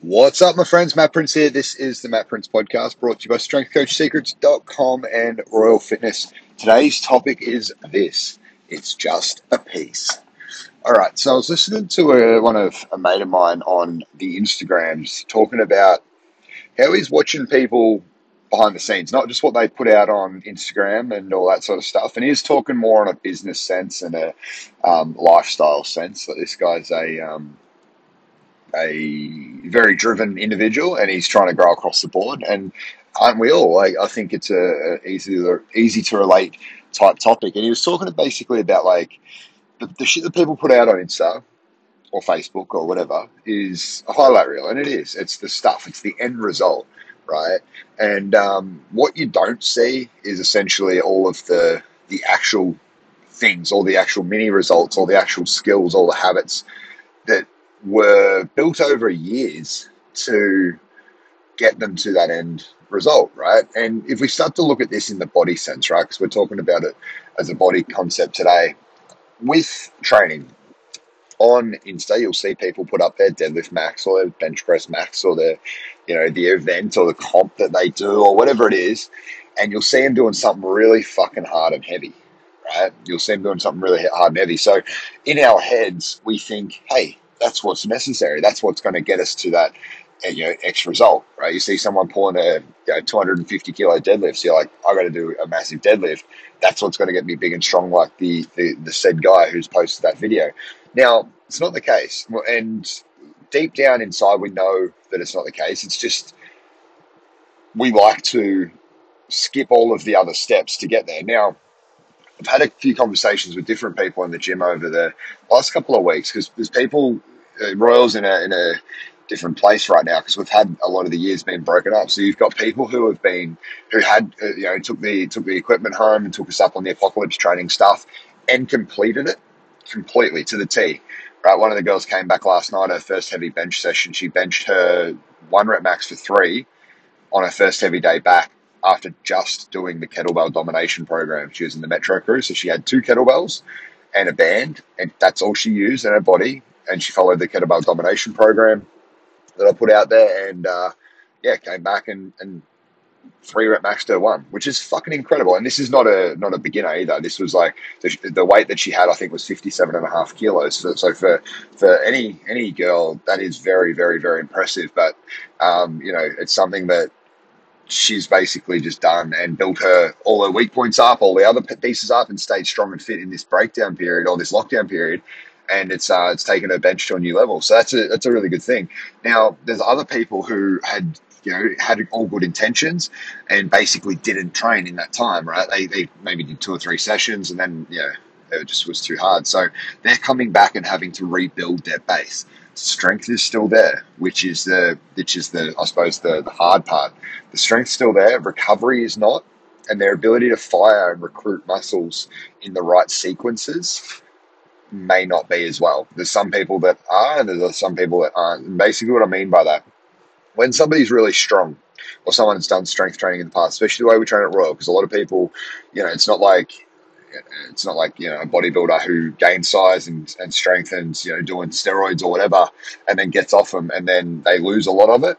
What's up, my friends? Matt Prince here. This is the Matt Prince podcast brought to you by StrengthCoachSecrets.com and Royal Fitness. Today's topic is this it's just a piece. All right, so I was listening to a, one of a mate of mine on the Instagrams talking about how he's watching people behind the scenes, not just what they put out on Instagram and all that sort of stuff. And he's talking more on a business sense and a um, lifestyle sense. That this guy's a um, a very driven individual and he's trying to grow across the board. And aren't we all? Like, I think it's a, a easy easy to relate type topic. And he was talking basically about like the, the shit that people put out on Insta or Facebook or whatever is a highlight reel, and it is. It's the stuff. It's the end result, right? And um, what you don't see is essentially all of the the actual things, all the actual mini results, all the actual skills, all the habits that were built over years to get them to that end result, right? And if we start to look at this in the body sense, right, because we're talking about it as a body concept today, with training on Insta, you'll see people put up their deadlift max or their bench press max or their, you know, the event or the comp that they do or whatever it is, and you'll see them doing something really fucking hard and heavy, right? You'll see them doing something really hard and heavy. So in our heads, we think, hey, that's what's necessary. That's what's going to get us to that uh, you know X result, right? You see someone pulling a you know, 250 kilo deadlift, so you're like, I got to do a massive deadlift. That's what's going to get me big and strong, like the, the the said guy who's posted that video. Now, it's not the case, and deep down inside, we know that it's not the case. It's just we like to skip all of the other steps to get there. Now, I've had a few conversations with different people in the gym over the last couple of weeks because there's people, uh, Royals in a, in a different place right now because we've had a lot of the years being broken up. So you've got people who have been, who had, uh, you know, took the took the equipment home and took us up on the apocalypse training stuff and completed it completely to the T. Right, one of the girls came back last night, her first heavy bench session. She benched her one rep max for three on her first heavy day back after just doing the kettlebell domination program. She was in the Metro crew, so she had two kettlebells and a band, and that's all she used in her body. And she followed the kettlebell domination program that I put out there, and uh, yeah, came back and, and three rep max to one, which is fucking incredible. And this is not a not a beginner either. This was like the, the weight that she had, I think, was 57 and a half kilos. So, so for for any any girl, that is very very very impressive. But um, you know, it's something that she's basically just done and built her all her weak points up, all the other pieces up, and stayed strong and fit in this breakdown period or this lockdown period. And it's uh, it's taken her bench to a new level. So that's a that's a really good thing. Now there's other people who had you know had all good intentions and basically didn't train in that time. Right? They they maybe did two or three sessions and then you know it just was too hard. So they're coming back and having to rebuild their base strength is still there, which is the which is the I suppose the, the hard part. The strength's still there, recovery is not, and their ability to fire and recruit muscles in the right sequences may not be as well. There's some people that are, and there's some people that aren't. And basically, what I mean by that, when somebody's really strong, or someone's done strength training in the past, especially the way we train at Royal, because a lot of people, you know, it's not like it's not like you know a bodybuilder who gains size and, and strengthens you know doing steroids or whatever and then gets off them and then they lose a lot of it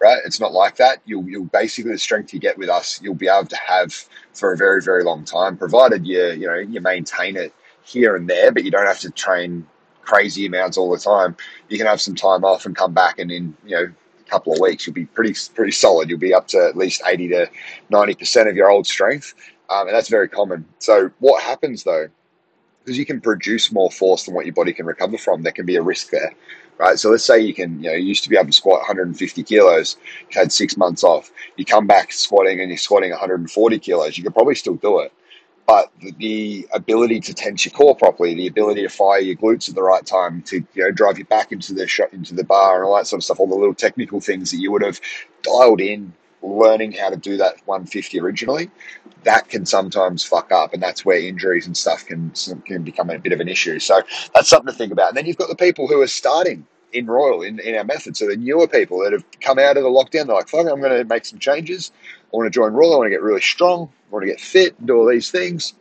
right? It's not like that. You'll, you'll basically the strength you get with us you'll be able to have for a very very long time provided you you know you maintain it here and there but you don't have to train crazy amounts all the time. You can have some time off and come back and in you know a couple of weeks you'll be pretty pretty solid. You'll be up to at least 80 to 90% of your old strength um, and that's very common. So what happens though, because you can produce more force than what your body can recover from, there can be a risk there, right? So let's say you can, you know, you used to be able to squat 150 kilos, you had six months off, you come back squatting and you're squatting 140 kilos, you could probably still do it. But the ability to tense your core properly, the ability to fire your glutes at the right time, to you know drive you back into the shot, into the bar, and all that sort of stuff, all the little technical things that you would have dialed in learning how to do that 150 originally, that can sometimes fuck up, and that's where injuries and stuff can can become a bit of an issue. So that's something to think about. And then you've got the people who are starting in Royal in, in our method. So the newer people that have come out of the lockdown, they're like, fuck, I'm going to make some changes. I want to join Royal. I want to get really strong. I want to get fit and do all these things.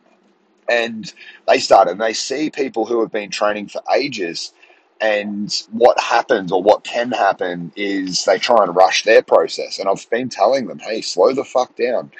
And they start and they see people who have been training for ages And what happens or what can happen is they try and rush their process. And I've been telling them, hey, slow the fuck down.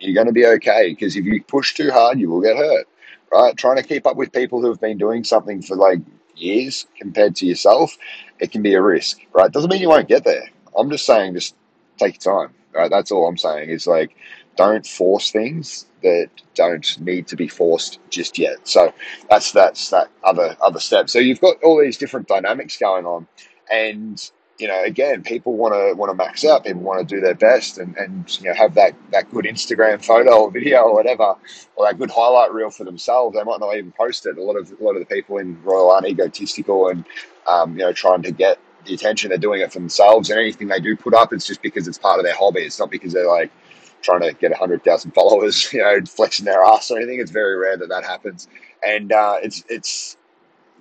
You're going to be okay because if you push too hard, you will get hurt, right? Trying to keep up with people who have been doing something for like years compared to yourself, it can be a risk, right? Doesn't mean you won't get there. I'm just saying, just take your time, right? That's all I'm saying is like, don't force things that don't need to be forced just yet. So that's that's that other other step. So you've got all these different dynamics going on, and you know, again, people want to want to max out. People want to do their best and, and you know have that, that good Instagram photo or video or whatever, or that good highlight reel for themselves. They might not even post it. A lot of a lot of the people in Royal aren't egotistical and um, you know trying to get the attention. They're doing it for themselves, and anything they do put up, it's just because it's part of their hobby. It's not because they're like trying to get 100,000 followers, you know, flexing their ass or anything. It's very rare that that happens. And uh, it's, it's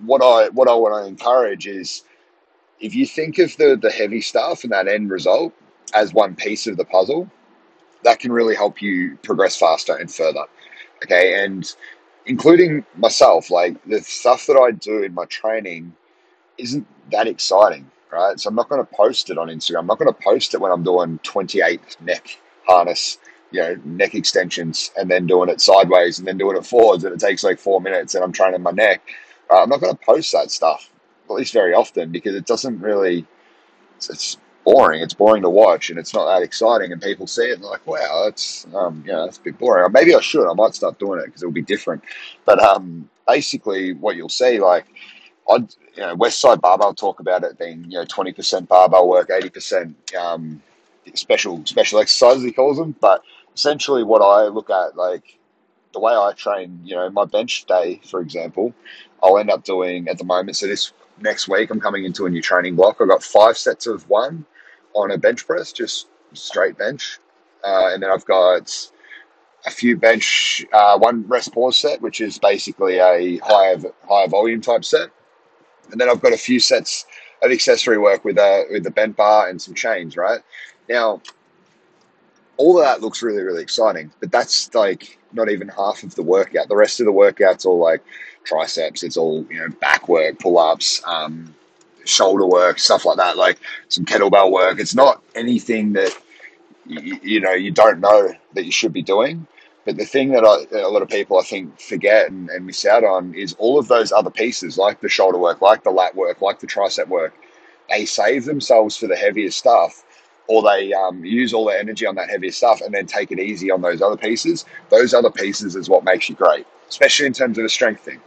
what I, what I want to encourage is if you think of the, the heavy stuff and that end result as one piece of the puzzle, that can really help you progress faster and further. Okay. And including myself, like the stuff that I do in my training isn't that exciting, right? So I'm not going to post it on Instagram. I'm not going to post it when I'm doing 28 neck harness, you know, neck extensions and then doing it sideways and then doing it forwards and it takes like four minutes and I'm training my neck. Uh, I'm not going to post that stuff, at least very often, because it doesn't really, it's, it's, boring. It's boring to watch and it's not that exciting. And people see it and like, wow, that's, um, you know, that's a bit boring. Or maybe I should, I might start doing it because it'll be different. But um, basically, what you'll see, like, I'd, you know, Westside Barbell talk about it being, you know, 20% barbell work, 80% um, special special exercises he calls them. But essentially, what I look at, like the way I train, you know, my bench day, for example, I'll end up doing at the moment. So this next week, I'm coming into a new training block. I've got five sets of one on a bench press, just straight bench, uh, and then I've got a few bench, uh, one rest pause set, which is basically a higher higher volume type set, and then I've got a few sets of accessory work with a with the bent bar and some chains, right? Now, all of that looks really, really exciting, but that's like not even half of the workout. The rest of the workout's all like triceps, it's all, you know, back work, pull ups, um, shoulder work, stuff like that, like some kettlebell work. It's not anything that, you, you know, you don't know that you should be doing. But the thing that I, a lot of people I think forget and, and miss out on is all of those other pieces, like the shoulder work, like the lat work, like the tricep work. They save themselves for the heavier stuff or they um, use all their energy on that heavier stuff and then take it easy on those other pieces. Those other pieces is what makes you great, especially in terms of the strength thing.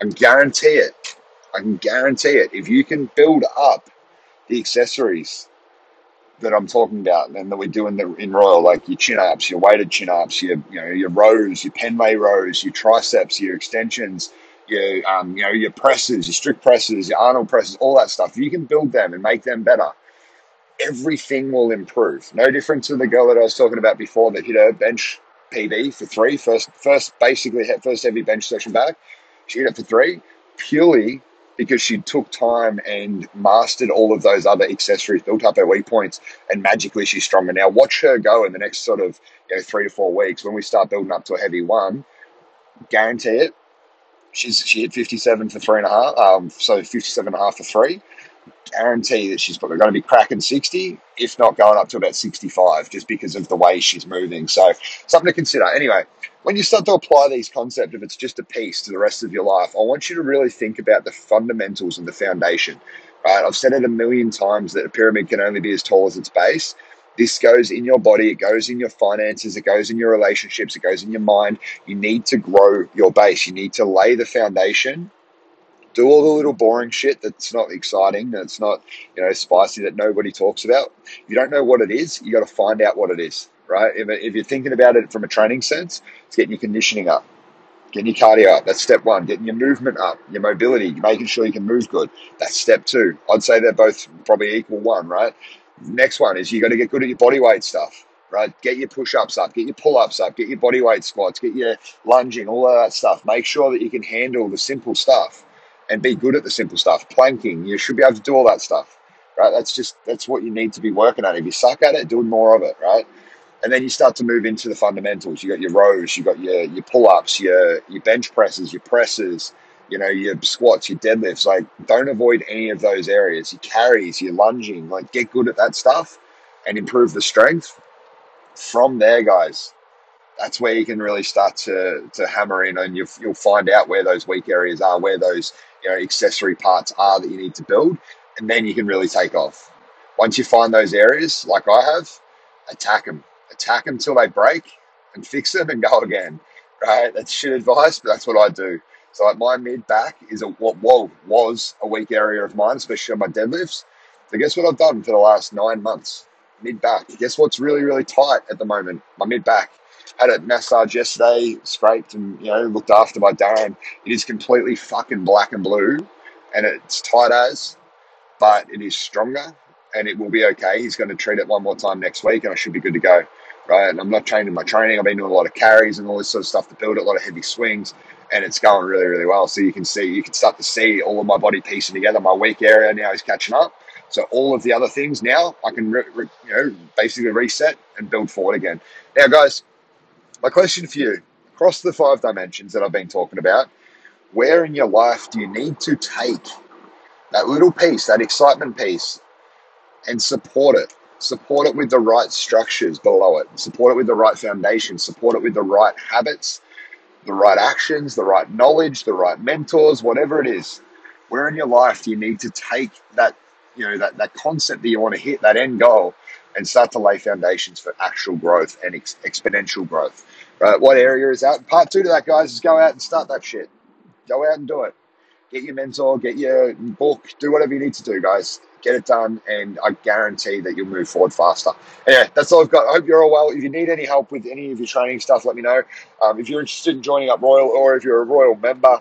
I guarantee it. I can guarantee it. If you can build up the accessories that I'm talking about and that we do in the in Royal, like your chin ups, your weighted chin ups, your you know your rows, your Pendlay rows, your triceps, your extensions, your um, you know your presses, your strict presses, your Arnold presses, all that stuff. You can build them and make them better, everything will improve. No different to the girl that I was talking about before that hit her bench PB for three, first, first basically first heavy bench session back. She hit it for three purely because she took time and mastered all of those other accessories, built up her weak points, and magically she's stronger. Now, watch her go in the next sort of you know, three to four weeks when we start building up to a heavy one. Guarantee it. She's she hit 57 for three and a half, um, so 57 and a half for three guarantee that she's probably going to be cracking 60, if not going up to about 65, just because of the way she's moving. So, something to consider. Anyway, when you start to apply these concepts, if it's just a piece to the rest of your life, I want you to really think about the fundamentals and the foundation. Right? I've said it a million times that a pyramid can only be as tall as its base. This goes in your body, it goes in your finances, it goes in your relationships, it goes in your mind. You need to grow your base. You need to lay the foundation do all the little boring shit that's not exciting, that's not, you know, spicy, that nobody talks about. If you don't know what it is, you got to find out what it is, right? If, if you're thinking about it from a training sense, it's getting your conditioning up, getting your cardio up. That's step one. Getting your movement up, your mobility, making sure you can move good. That's step two. I'd say they're both probably equal one, right? Next one is you got to get good at your body weight stuff right? Get your push ups up, get your pull ups up, get your body weight squats, get your lunging, all of that stuff. Make sure that you can handle the simple stuff and be good at the simple stuff. Planking, you should be able to do all that stuff, right? That's just that's what you need to be working at. If you suck at it, doing more of it, right? And then you start to move into the fundamentals. You got your rows, you got your your pull ups, your your bench presses, your presses, you know, your squats, your deadlifts. Like, don't avoid any of those areas. Your carries, your lunging. Like, get good at that stuff and improve the strength. From there, guys, that's where you can really start to to hammer in, and you, you'll find out where those weak areas are, where those you know accessory parts are that you need to build, and then you can really take off. Once you find those areas, like I have, attack them, attack them till they break, and fix them and go again. Right? That's shit advice, but that's what I do. So like my mid back is a what was a weak area of mine, especially on my deadlifts. So guess what I've done for the last nine months? Mid back. Guess what's really really tight at the moment? My mid back. Had it massaged yesterday, scraped and you know looked after by Darren. It is completely fucking black and blue, and it's tight as, but it is stronger and it will be okay. He's going to treat it one more time next week, and I should be good to go. Right, and I'm not changing my training. I've been doing a lot of carries and all this sort of stuff to build it, a lot of heavy swings and it's going really, really well. So you can see, you can start to see all of my body piecing together. My weak area now is catching up. So all of the other things now I can, re, re, you know, basically reset and build forward again. Now, guys, my question for you: across the five dimensions that I've been talking about, where in your life do you need to take that little piece, that excitement piece, and support it? Support it with the right structures below it. Support it with the right foundation. Support it with the right habits the right actions, the right knowledge, the right mentors, whatever it is. Where in your life do you need to take that, you know, that, that concept that you want to hit, that end goal, and start to lay foundations for actual growth and ex- exponential growth? Right? What area is that? Part two to that, guys, is go out and start that shit. Go out and do it. Get your mentor, get your book, do whatever you need to do, guys get it done, and I guarantee that you'll move forward faster. Anyway, that's all I've got. I hope you're all well. If you need any help with any of your training stuff, let me know. Um, if you're interested in joining up Royal, or if you're a Royal member,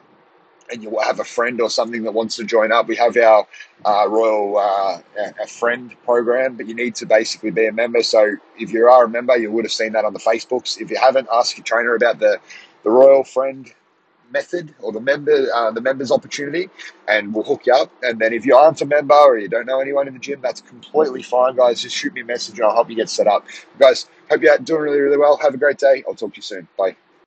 and you have a friend or something that wants to join up, we have our uh, Royal uh, a friend program, but you need to basically be a member. So if you are a member, you would have seen that on the Facebooks. If you haven't, ask your trainer about the the Royal Friend method or the member uh, the members opportunity and we'll hook you up. And then if you aren't a member or you don't know anyone in the gym that's completely fine guys. Just shoot me a message and i'll help you get set up. Guys hope you're doing really really well. Have a great day. I'll talk to you soon. Bye